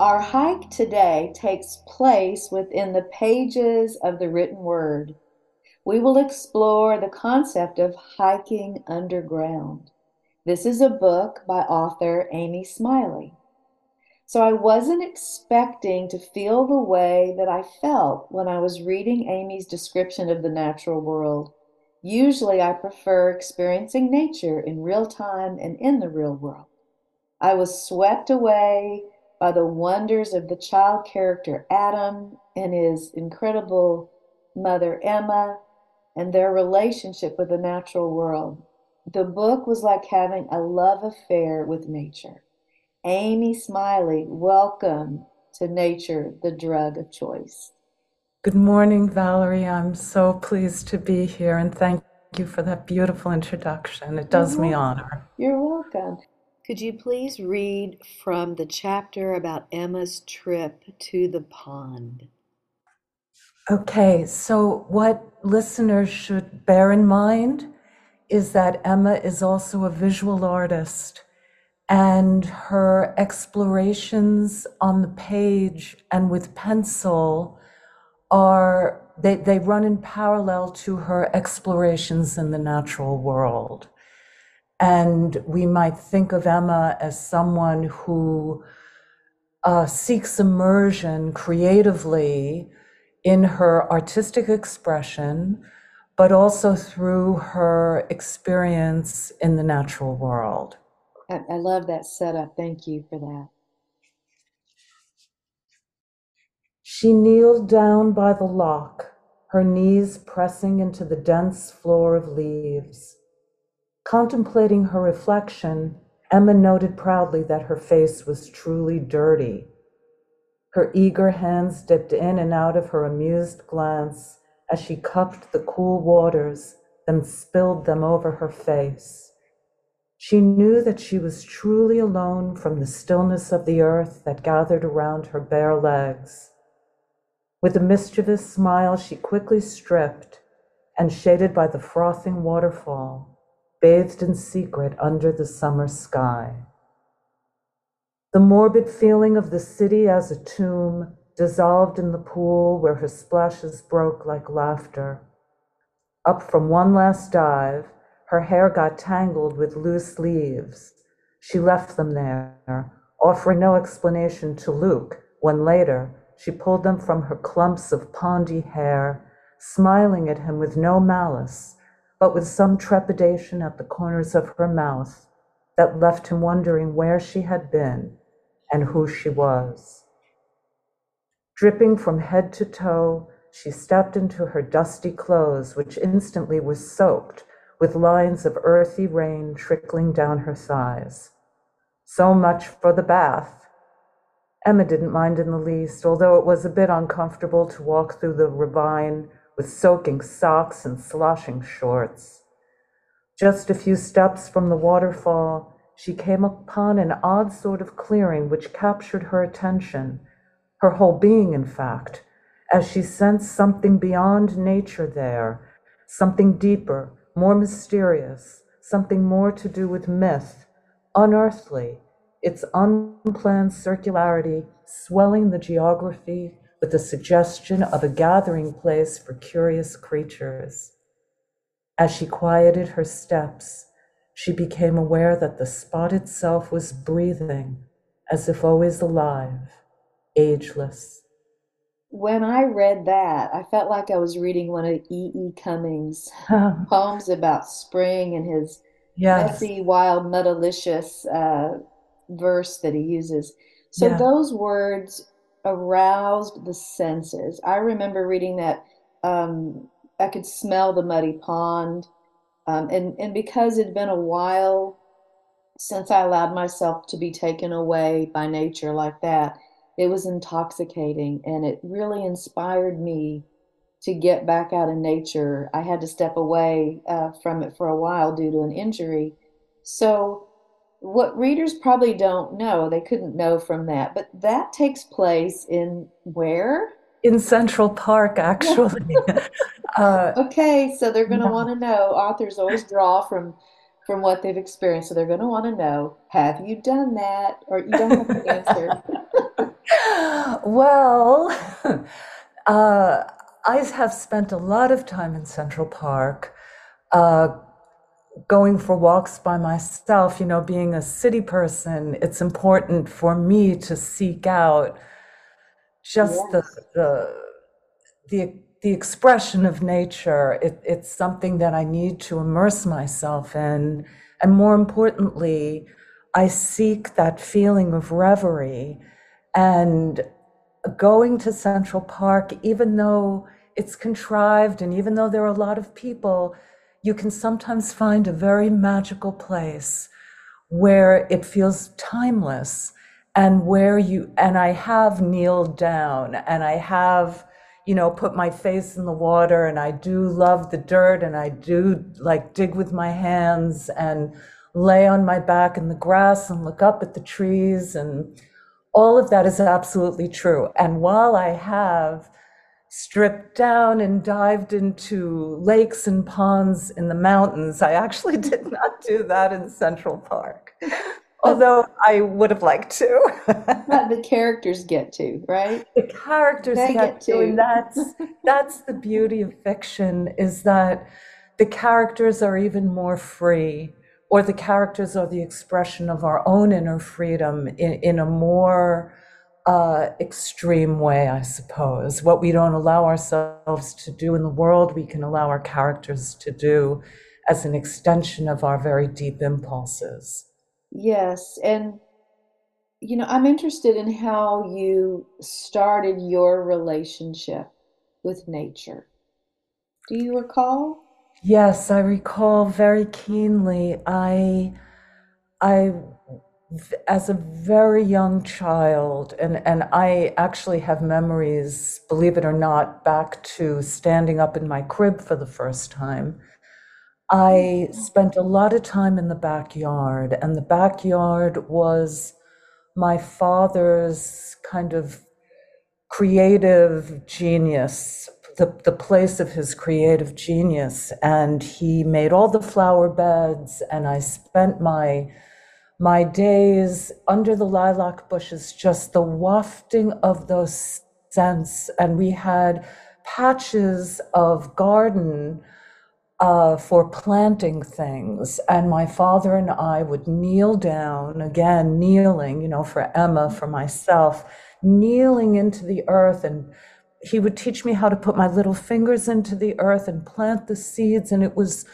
Our hike today takes place within the pages of the written word. We will explore the concept of hiking underground. This is a book by author Amy Smiley. So I wasn't expecting to feel the way that I felt when I was reading Amy's description of the natural world. Usually I prefer experiencing nature in real time and in the real world. I was swept away by the wonders of the child character Adam and his incredible mother Emma and their relationship with the natural world. The book was like having a love affair with nature. Amy Smiley, welcome to Nature, the Drug of Choice. Good morning, Valerie. I'm so pleased to be here and thank you for that beautiful introduction. It does me honor. You're welcome. Could you please read from the chapter about Emma's trip to the pond? Okay, so what listeners should bear in mind is that Emma is also a visual artist and her explorations on the page and with pencil are they, they run in parallel to her explorations in the natural world and we might think of emma as someone who uh, seeks immersion creatively in her artistic expression but also through her experience in the natural world I, I love that setup. Thank you for that. She kneeled down by the lock, her knees pressing into the dense floor of leaves. Contemplating her reflection, Emma noted proudly that her face was truly dirty. Her eager hands dipped in and out of her amused glance as she cupped the cool waters, then spilled them over her face. She knew that she was truly alone from the stillness of the earth that gathered around her bare legs. With a mischievous smile, she quickly stripped and, shaded by the frothing waterfall, bathed in secret under the summer sky. The morbid feeling of the city as a tomb dissolved in the pool where her splashes broke like laughter. Up from one last dive, her hair got tangled with loose leaves. She left them there, offering no explanation to Luke when later she pulled them from her clumps of pondy hair, smiling at him with no malice, but with some trepidation at the corners of her mouth that left him wondering where she had been and who she was. Dripping from head to toe, she stepped into her dusty clothes, which instantly were soaked with lines of earthy rain trickling down her thighs. So much for the bath. Emma didn't mind in the least, although it was a bit uncomfortable to walk through the ravine with soaking socks and sloshing shorts. Just a few steps from the waterfall, she came upon an odd sort of clearing which captured her attention, her whole being, in fact, as she sensed something beyond nature there, something deeper, more mysterious, something more to do with myth, unearthly, its unplanned circularity swelling the geography with the suggestion of a gathering place for curious creatures. As she quieted her steps, she became aware that the spot itself was breathing as if always alive, ageless when I read that, I felt like I was reading one of E. E. Cummings' poems about spring and his yes. messy, wild, mudalicious uh, verse that he uses. So yeah. those words aroused the senses. I remember reading that um, I could smell the muddy pond. Um, and, and because it had been a while since I allowed myself to be taken away by nature like that, it was intoxicating and it really inspired me to get back out in nature. I had to step away uh, from it for a while due to an injury. So, what readers probably don't know, they couldn't know from that, but that takes place in where? In Central Park, actually. uh, okay, so they're going to yeah. want to know. Authors always draw from from what they've experienced, so they're going to want to know: Have you done that? Or you don't have to answer. well, uh, I have spent a lot of time in Central Park, uh, going for walks by myself. You know, being a city person, it's important for me to seek out just yes. the, the the the expression of nature. It, it's something that I need to immerse myself in, and more importantly, I seek that feeling of reverie and going to Central Park, even though it's contrived and even though there are a lot of people, you can sometimes find a very magical place where it feels timeless and where you, and I have kneeled down and I have, you know, put my face in the water and I do love the dirt and I do like dig with my hands and lay on my back in the grass and look up at the trees and all of that is absolutely true. And while I have stripped down and dived into lakes and ponds in the mountains, I actually did not do that in Central Park. Oh. Although I would have liked to. but the characters get to, right? The characters get, get, to. And that's that's the beauty of fiction is that the characters are even more free or the characters are the expression of our own inner freedom in, in a more uh, extreme way, I suppose. What we don't allow ourselves to do in the world, we can allow our characters to do as an extension of our very deep impulses. Yes. And, you know, I'm interested in how you started your relationship with nature. Do you recall? Yes, I recall very keenly. I, I, as a very young child, and, and I actually have memories, believe it or not, back to standing up in my crib for the first time. I spent a lot of time in the backyard, and the backyard was my father's kind of creative genius the, the place of his creative genius. And he made all the flower beds, and I spent my my days under the lilac bushes, just the wafting of those scents. And we had patches of garden uh, for planting things. And my father and I would kneel down, again, kneeling, you know, for Emma, for myself, kneeling into the earth and he would teach me how to put my little fingers into the earth and plant the seeds. And it was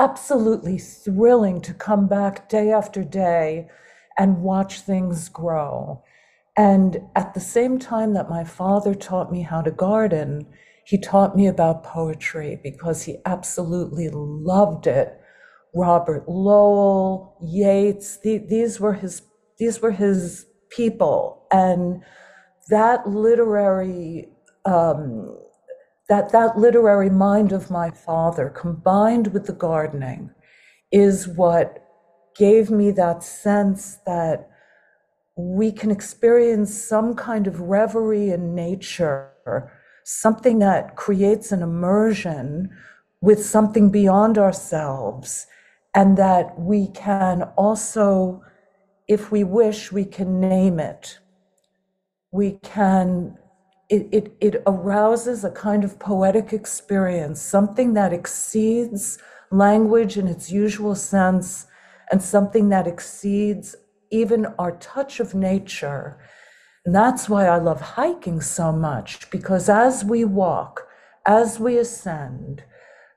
absolutely thrilling to come back day after day and watch things grow. And at the same time that my father taught me how to garden, he taught me about poetry because he absolutely loved it. Robert Lowell, Yeats, the, these were his these were his people. And that literary um, that that literary mind of my father combined with the gardening is what gave me that sense that we can experience some kind of reverie in nature something that creates an immersion with something beyond ourselves and that we can also if we wish we can name it. We can it, it, it arouses a kind of poetic experience, something that exceeds language in its usual sense, and something that exceeds even our touch of nature. And that's why I love hiking so much, because as we walk, as we ascend,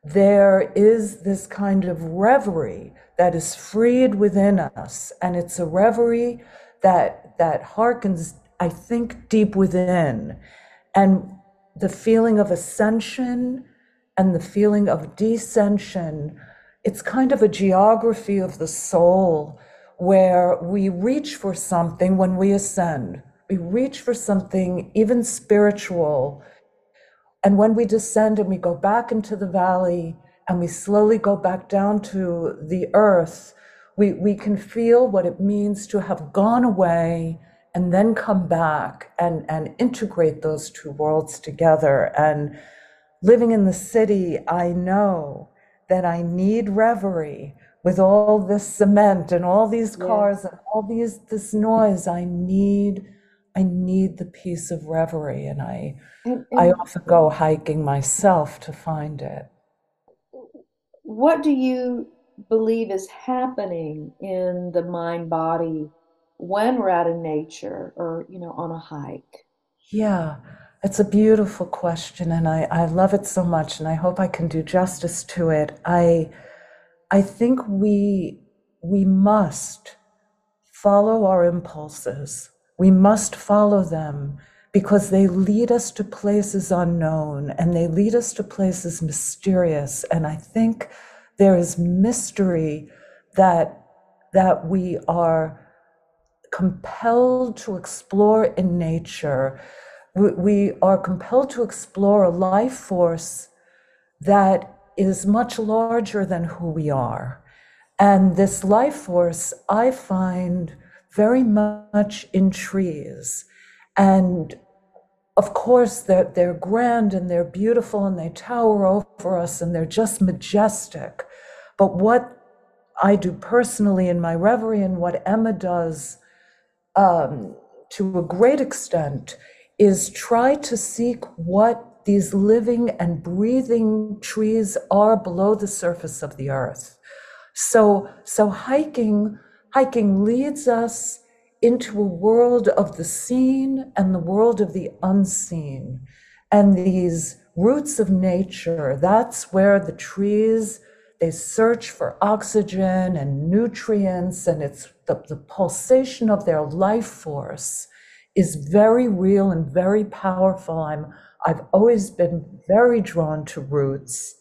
there is this kind of reverie that is freed within us. And it's a reverie that, that harkens, I think, deep within. And the feeling of ascension and the feeling of descension, it's kind of a geography of the soul where we reach for something when we ascend. We reach for something even spiritual. And when we descend and we go back into the valley and we slowly go back down to the earth, we, we can feel what it means to have gone away and then come back and, and integrate those two worlds together. And living in the city, I know that I need reverie with all this cement and all these cars and all these this noise. I need I need the peace of reverie, and I And, and I often go hiking myself to find it. what do you believe is happening in the mind body when we're out in nature or, you know, on a hike? Yeah, it's a beautiful question, and I, I love it so much, and I hope I can do justice to it. I I think we we must follow our impulses. We must follow them because they lead us to places unknown and they lead us to places mysterious. And I think there is mystery that that we are compelled to explore in nature. We, are compelled to explore a life force that is much larger than who we are. And this life force I find very much in trees. And of course, they're, they're grand and they're beautiful and they tower over us and they're just majestic. But what I do personally in my reverie and what Emma does um, to a great extent is try to seek what these living and breathing trees are below the surface of the earth. So, so hiking, hiking leads us into a world of the seen and the world of the unseen. And these roots of nature, that's where the trees, they search for oxygen and nutrients, and it's the, the pulsation of their life force is very real and very powerful. I'm I've always been very drawn to roots.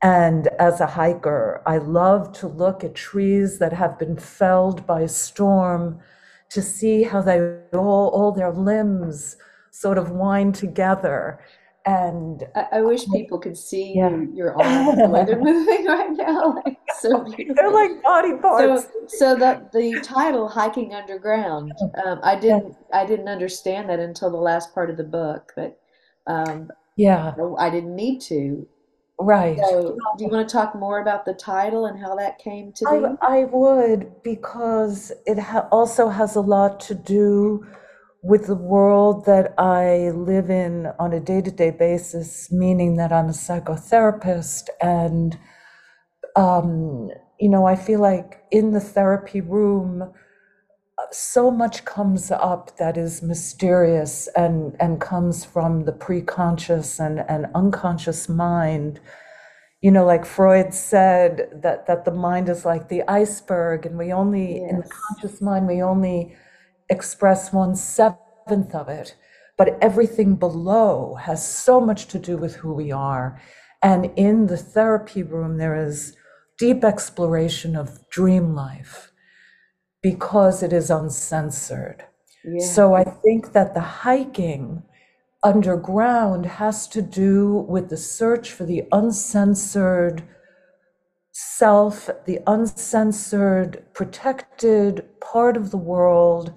And as a hiker, I love to look at trees that have been felled by a storm to see how they all, all their limbs sort of wind together. And I, I wish people could see Yeah. you, your arms, the way they're moving right now. Like, so they're like body parts. So, so the the title "Hiking Underground," um, I didn't I didn't understand that until the last part of the book, but um, yeah, I didn't need to. right. So, do you want to talk more about the title and how that came to be? I, I would because it ha- also has a lot to do with the world that I live in on a day to day basis, meaning that I'm a psychotherapist. And, um, you know, I feel like in the therapy room, so much comes up that is mysterious and, and comes from the preconscious and, and unconscious mind you know, like Freud said that that the mind is like the iceberg, and we only in the conscious mind we only express one seventh of it, but everything below has so much to do with who we are. And in the therapy room, there is deep exploration of dream life because it is uncensored. Yeah. So I think that the hiking underground has to do with the search for the uncensored self, the uncensored, protected part of the world,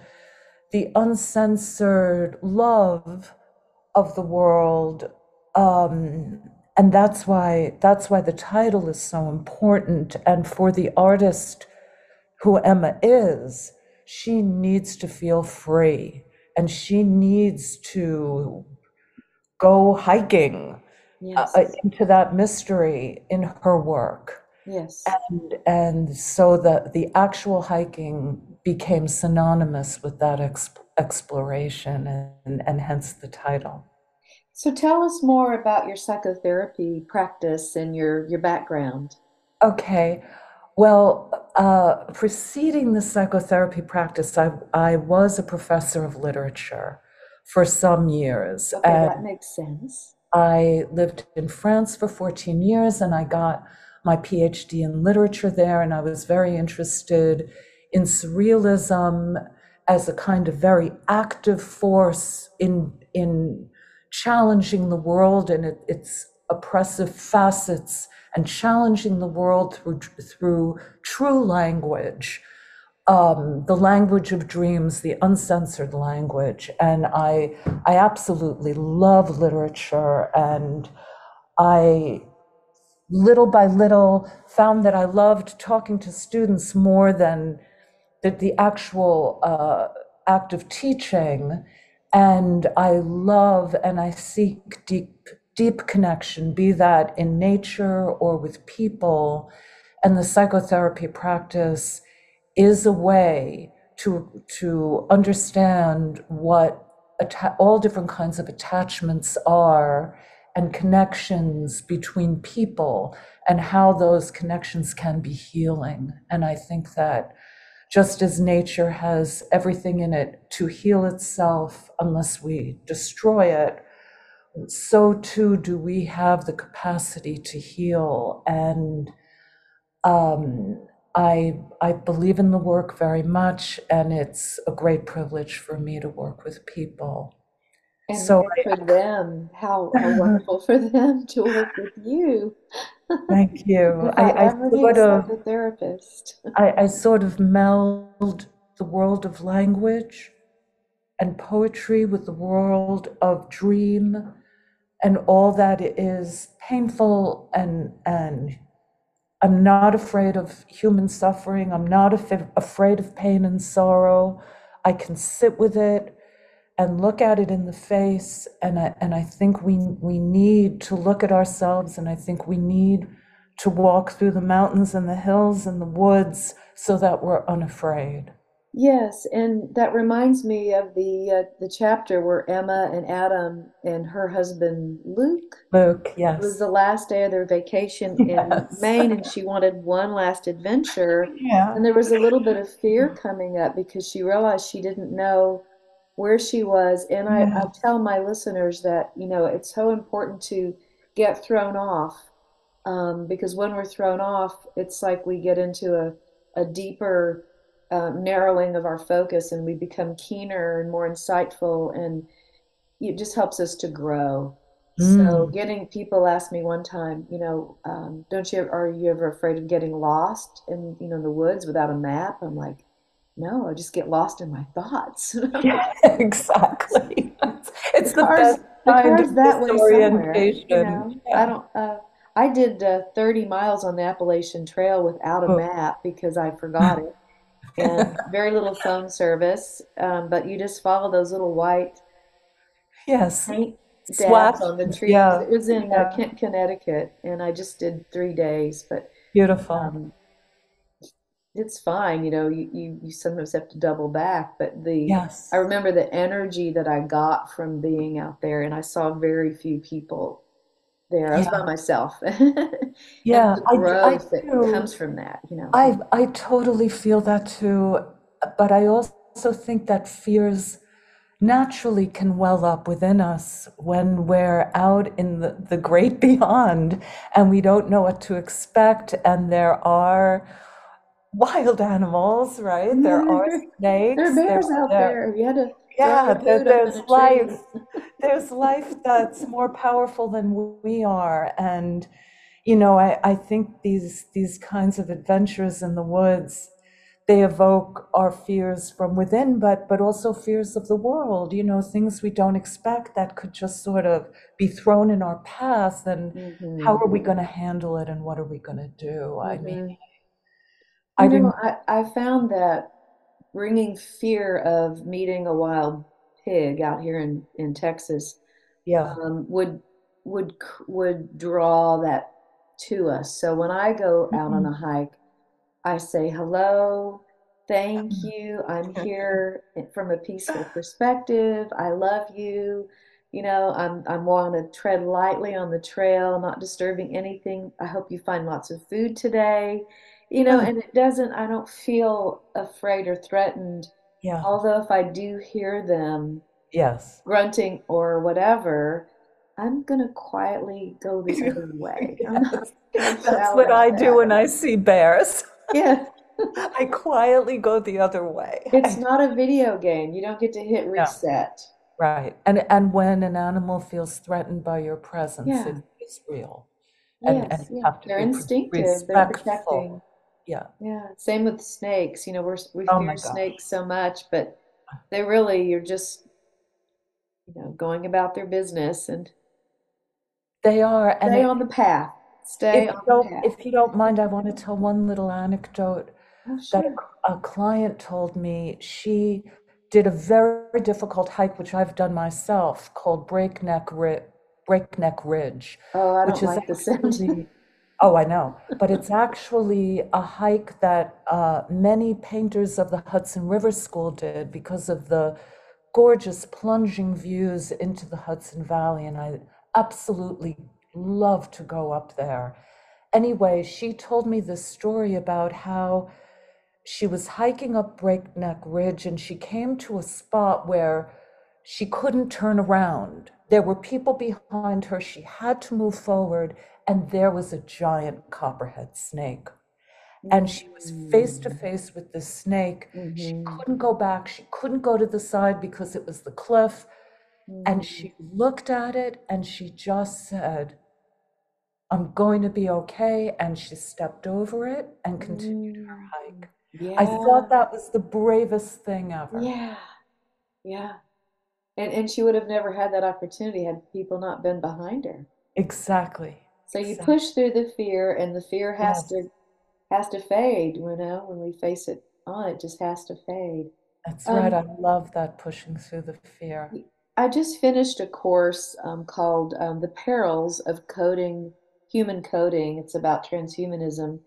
the uncensored love of the world. Um, and that's why that's why the title is so important. And for the artist who Emma is, she needs to feel free and she needs to go hiking uh, Yes. uh, into that mystery in her work. Yes. And, and so the, the actual hiking became synonymous with that exp- exploration and, and hence the title. So tell us more about your psychotherapy practice and your your background. Okay. Well, uh, preceding the psychotherapy practice, I, I was a professor of literature for some years. Okay, And that makes sense. I lived in France for 14 years and I got my PhD in literature there. And I was very interested in surrealism as a kind of very active force in, in challenging the world and it, its oppressive facets and challenging the world through, through true language um, the language of dreams, the uncensored language. And I, I absolutely love literature. And I, little by little, found that I loved talking to students more than the, the actual uh, act of teaching. and I love and I seek deep, deep connection, be that in nature or with people. And the psychotherapy practice is a way to, to understand what atta- all different kinds of attachments are and connections between people and how those connections can be healing. And I think that just as nature has everything in it to heal itself unless we destroy it, so too do we have the capacity to heal. And um, I, I believe in the work very much, and it's a great privilege for me to work with people. And so for them, how, how wonderful for them to work with you. Thank you. I, I sort of a therapist. I, I sort of meld the world of language and poetry with the world of dream and all that is painful and and I'm not afraid of human suffering. I'm not af- afraid of pain and sorrow. I can sit with it and look at it in the face. And I, and I think we, we need to look at ourselves, and I think we need to walk through the mountains and the hills and the woods so that we're unafraid. Yes, and that reminds me of the uh, the chapter where Emma and Adam and her husband Luke. Luke, yes. It was the last day of their vacation in. Maine, and she wanted one last adventure. Yeah. And there was a little bit of fear coming up because she realized she didn't know where she was. And I, I tell my listeners that, you know, it's so important to get thrown off um, because when we're thrown off, it's like we get into a, a deeper uh, narrowing of our focus and we become keener and more insightful. And it just helps us to grow. Mm. So getting people ask me one time, you know, um, don't you are you ever afraid of getting lost in you know the woods without a map? I'm like, no, I just get lost in my thoughts. yeah, exactly. It's the, the best the kind of that way somewhere. You know? yeah. I don't. Uh, I did uh, 30 miles on the Appalachian Trail without a oh. map because I forgot it, and very little phone service. Um, but you just follow those little white yes paint dabs on the trees. Yeah. It was in uh, yeah. uh, Connecticut, and I just did three days. But beautiful. Um, it's fine you know you, you, you sometimes have to double back but the yes. I remember the energy that i got from being out there and i saw very few people there. I was by myself. Yeah the growth I, I that comes from that you know. I i totally feel that too but i also think that fears naturally can well up within us when we're out in the, the great beyond and we don't know what to expect and there are wild animals, right? There are snakes. There are bears there, out there. You had to yeah, there, there's life. there's life that's more powerful than we are, and you know, I, I think these these kinds of adventures in the woods they evoke our fears from within, but but also fears of the world. You know, things we don't expect that could just sort of be thrown in our path, and mm-hmm. how are we going to handle it, and what are we going to do? Mm-hmm. I mean, I know, I, I found that bringing fear of meeting a wild pig out here in, in Texas yeah. um, would would would draw that to us. So when I go out on mm-hmm. a hike, I say hello, thank mm-hmm. you. I'm here from a peaceful perspective. I love you. You know, I'm I'm wanting to tread lightly on the trail, not disturbing anything. I hope you find lots of food today you know, and it doesn't, I don't feel afraid or threatened. Yeah. Although if I do hear them yes grunting or whatever, I'm gonna quietly go the other way. That's what I do when I see bears. Yeah. I quietly go the other way. It's not a video game. You don't get to hit reset. Right. And and when an animal feels threatened by your presence, yeah. it is real. And, yes, and yeah. They're instinctive. They're protecting. Yeah. Yeah. Same with snakes. You know, we're, we oh fear snakes so much, but ah. they really, you're just, you know, going about their business and they are. Stay and on the path. Stay on the path. If you don't mind, I want to tell one little anecdote oh, sure. that a, a client told me she did a very difficult hike, which I've done myself, called Breakneck, Ri- Breakneck Ridge. Oh, I which don't like the sound. Oh, I know, but it's actually a hike that uh, many painters of the Hudson River School did because of the gorgeous plunging views into the Hudson Valley, and I absolutely love to go up there. Anyway, she told me this story about how she was hiking up Breakneck Ridge and she came to a spot where she couldn't turn around. There were people behind her. She had to move forward, and there was a giant copperhead snake. And she was face to face with the snake. Mm-hmm. She couldn't go back. She couldn't go to the side because it was the cliff. Mm-hmm. And she looked at it and she just said, I'm going to be okay. And she stepped over it and continued mm-hmm. her hike. Yeah. I thought that was the bravest thing ever. Yeah. Yeah. And and she would have never had that opportunity had people not been behind her. Exactly. So you push through the fear and the fear has yes. to has to fade, you know, when we face it on it just has to fade. That's um, right. I love that pushing through the fear. I just finished a course um, called um, The Perils of Coding Human Coding. It's about transhumanism.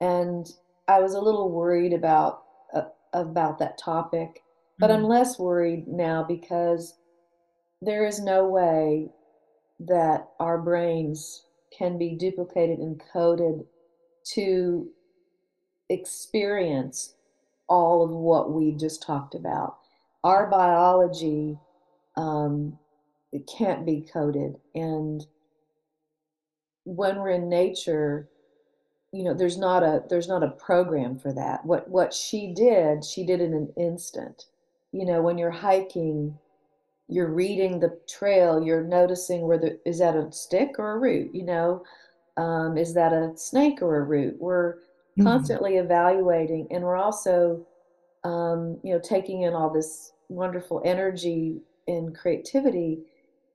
And I was a little worried about uh, about that topic, but mm-hmm. I'm less worried now because there is no way that our brains can be duplicated and coded to experience all of what we just talked about. Our biology um, it can't be coded, and when we're in nature, you know there's not a there's not a program for that. What what she did she did in an instant. You know when you're hiking you're reading the trail you're noticing where the is that a stick or a root you know? Um, is that a snake or a root? We're mm-hmm. constantly evaluating and we're also um, you know taking in all this wonderful energy and creativity.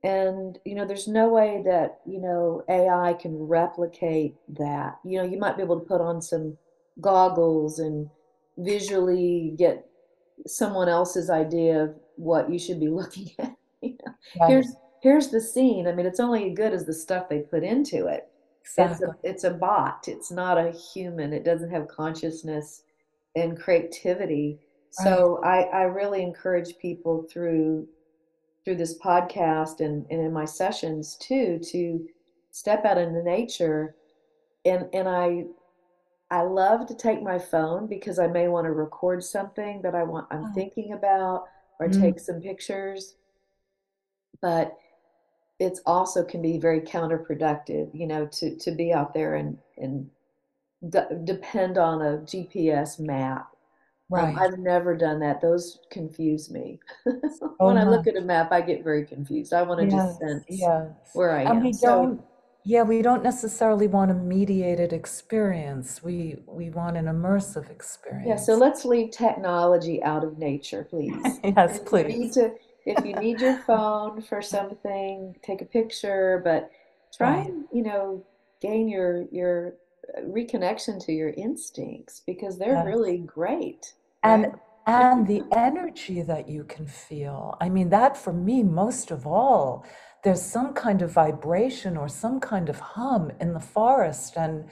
And you know there's no way that you know ai can replicate that. You know you might be able to put on some goggles and visually get someone else's idea of what you should be looking at you know? right. here's here's the scene i mean it's only good as the stuff they put into it exactly. it's, a, it's a bot it's not a human it doesn't have consciousness and creativity right. so I, I really encourage people through through this podcast and, and in my sessions too to step out into nature and and I I love to take my phone because I may want to record something that I want I'm oh. thinking about or mm-hmm. take some pictures but it's also can be very counterproductive you know to to be out there and and depend on a GPS map um, right. Um, I've never done that. Those confuse me. Oh, when I look at a map, I get very confused. I want to yes, just sense yes. where I and am. We don't, yeah, we don't necessarily want a mediated experience. We we want an immersive experience. Yeah, so let's leave technology out of nature, please. yes, if please. You need to, if you need your phone for something, take a picture, but try right. and, you know, gain your your uh, reconnection to your instincts because they're yes. really great. And and the energy that you can feel. I mean, that for me, most of all, there's some kind of vibration or some kind of hum in the forest. And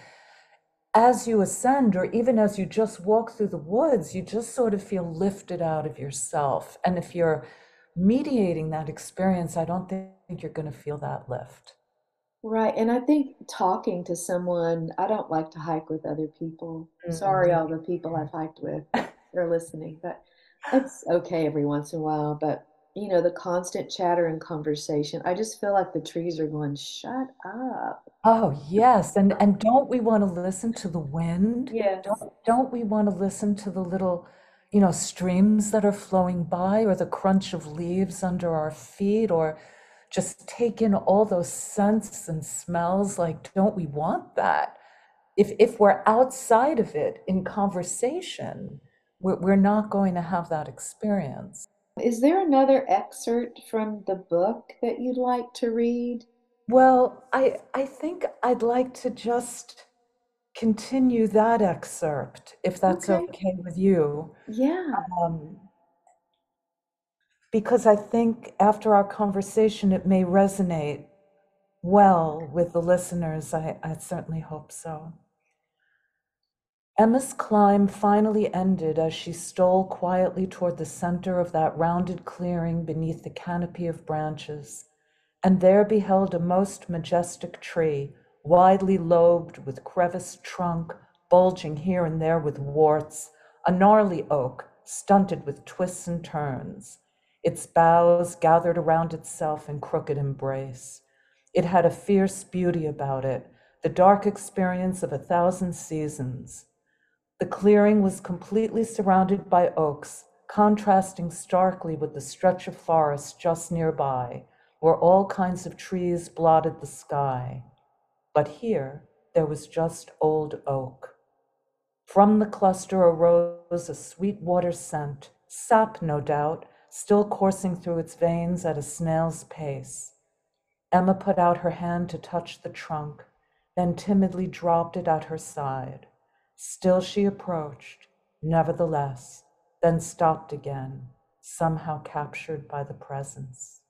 as you ascend, or even as you just walk through the woods, you just sort of feel lifted out of yourself. And if you're mediating that experience, I don't think you're going to feel that lift. Right. And I think talking to someone, I don't like to hike with other people. Sorry, mm-hmm. all the people I've hiked with. They're listening, but it's okay every once in a while. But, you know, the constant chatter and conversation, I just feel like the trees are going, shut up. Oh, yes. And and don't we want to listen to the wind? Yeah. Don't don't we want to listen to the little, you know, streams that are flowing by or the crunch of leaves under our feet or just take in all those scents and smells like don't we want that if if we're outside of it in conversation we're, we're not going to have that experience is there another excerpt from the book that you'd like to read well i i think i'd like to just continue that excerpt if that's okay, okay with you yeah um, because I think after our conversation, it may resonate well with the listeners. I, I certainly hope so. Emma's climb finally ended as she stole quietly toward the center of that rounded clearing beneath the canopy of branches, and there beheld a most majestic tree, widely lobed with creviced trunk, bulging here and there with warts, a gnarly oak, stunted with twists and turns, its boughs gathered around itself in crooked embrace. It had a fierce beauty about it, the dark experience of a thousand seasons. The clearing was completely surrounded by oaks, contrasting starkly with the stretch of forest just nearby, where all kinds of trees blotted the sky. But here there was just old oak. From the cluster arose a sweet water scent, sap, no doubt, still coursing through its veins at a snail's pace. Emma put out her hand to touch the trunk, then timidly dropped it at her side. Still she approached, nevertheless, then stopped again, somehow captured by the presence.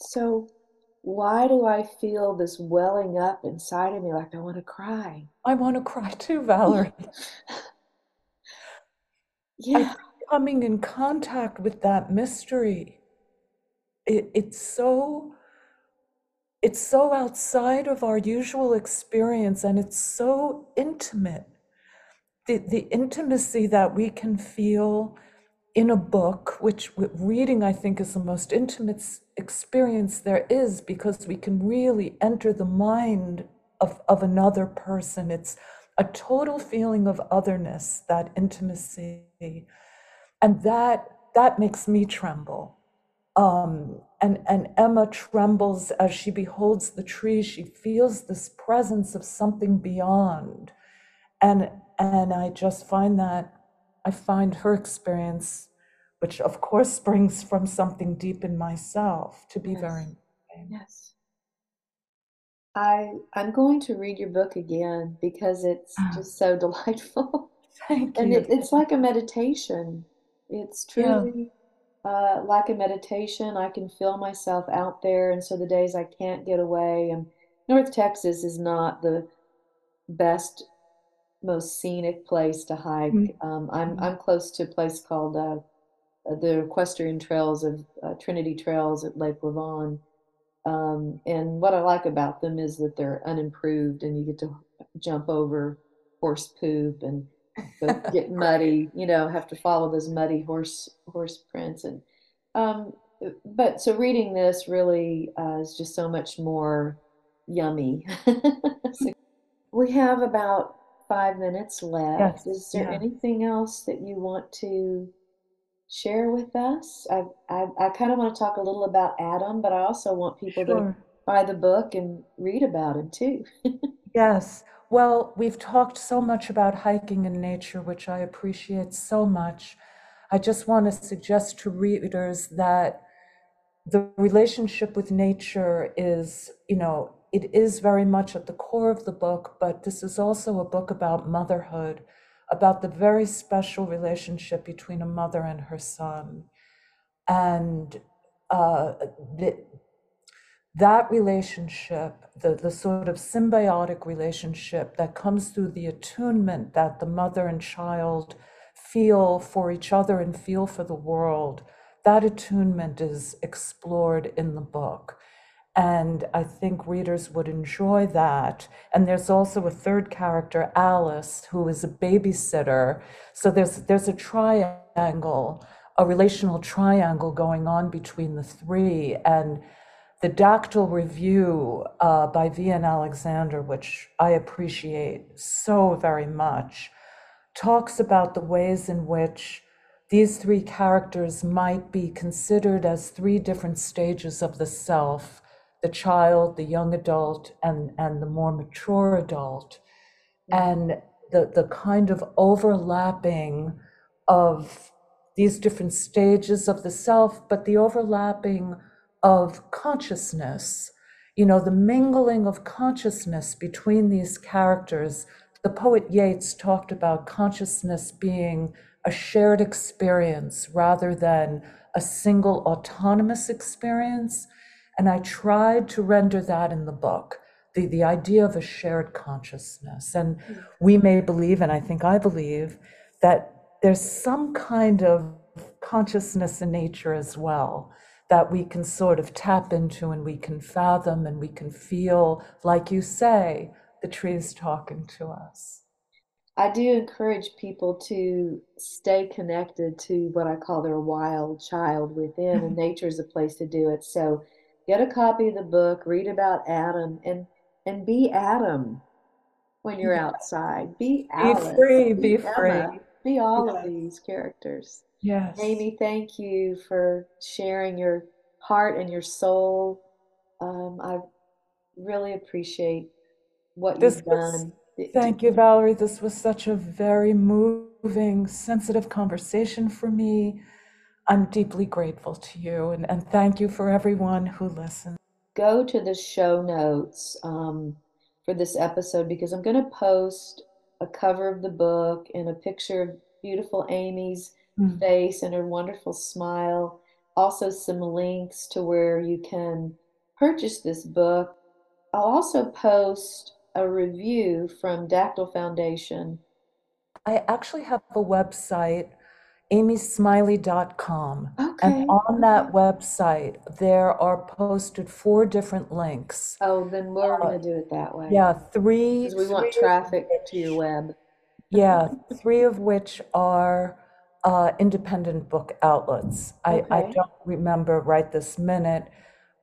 So, why do I feel this welling up inside of me like I want to cry? I want to cry too, Valerie. yeah. coming in contact with that mystery. It, it's so it's so outside of our usual experience and it's so intimate. The, the intimacy that we can feel in a book, which reading I think is the most intimate experience there is because we can really enter the mind of, of another person. It's a total feeling of otherness, that intimacy. And that that makes me tremble. Um, and, and Emma trembles as she beholds the tree. She feels this presence of something beyond. And, and I just find that, I find her experience, which of course springs from something deep in myself, to be Yes. very. Yes. I I'm going to read your book again because it's Ah. just so delightful. Thank And it, it's like a meditation. It's Yeah. Uh, like a meditation. I can feel myself out there, and so the days I can't get away, and North Texas is not the best, most scenic place to hike. Mhm. Um, I'm Mhm. I'm close to a place called uh, the Equestrian Trails of uh, Trinity Trails at Lake Lavon. Um, and what I like about them is that they're unimproved and you get to jump over horse poop and get muddy, you know, have to follow those muddy horse horse prints and um but so reading this really uh, is just so much more yummy. So we have about five minutes left. Yes, Is there yeah. anything else that you want to share with us? I I, I kind of want to talk a little about Adam, but I also want people to buy the book and read about him too. Yes. Well, we've talked so much about hiking in nature, which I appreciate so much. I just want to suggest to readers that the relationship with nature is, you know, it is very much at the core of the book, but this is also a book about motherhood, about the very special relationship between a mother and her son. And uh, the, that relationship, the, the sort of symbiotic relationship that comes through the attunement that the mother and child feel for each other and feel for the world, that attunement is explored in the book. And I think readers would enjoy that. And there's also a third character, Alice, who is a babysitter. So there's there's a triangle, a relational triangle going on between the three. And the Dactyl Review uh, by V.N. Alexander, which I appreciate so very much, talks about the ways in which these three characters might be considered as three different stages of the self the child, the young adult, and, and the more mature adult. And the, the kind of overlapping of these different stages of the self, but the overlapping of consciousness, you know, the mingling of consciousness between these characters. The poet Yeats talked about consciousness being a shared experience rather than a single autonomous experience. And I tried to render that in the book the, the idea of a shared consciousness. And we may believe, and I think I believe, that there's some kind of consciousness in nature as well that we can sort of tap into and we can fathom and we can feel, like you say, the trees talking to us. I do encourage people to stay connected to what I call their wild child within, and nature is a place to do it. So get a copy of the book, read about Adam, and and be Adam when you're outside. Be Alice. Be free, be, be Emma, free. Be all Yes. of these characters. Yes. Amy, thank you for sharing your heart and your soul. Um, I really appreciate what This you've was- done. Thank you, Valerie. This was such a very moving, sensitive conversation for me. I'm deeply grateful to you, and, and thank you for everyone who listened. go to the show notes um, for this episode because I'm going to post a cover of the book and a picture of beautiful Amy's Mm. face and her wonderful smile. Also, some links to where you can purchase this book. I'll also post a review from Dactyl Foundation. I actually have a website, amysmiley.com. Okay. And on that website, there are posted four different links. Oh, then we're Uh, going to do it that way. Yeah, three. Because we want three of traffic to your web. Yeah, three of which are uh, independent book outlets. I, I don't remember right this minute.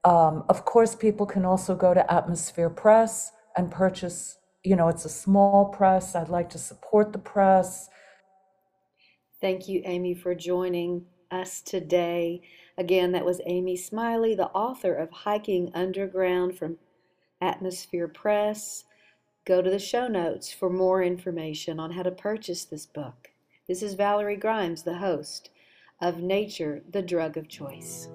Um, of course, people can also go to Atmosphere Press and purchase, you know, it's a small press. I'd like to support the press. Thank you, Amy, for joining us today. Again, that was Amy Smiley, the author of Hiking Underground from Atmosphere Press. Go to the show notes for more information on how to purchase this book. This is Valerie Grimes, the host of Nature, the Drug of Choice.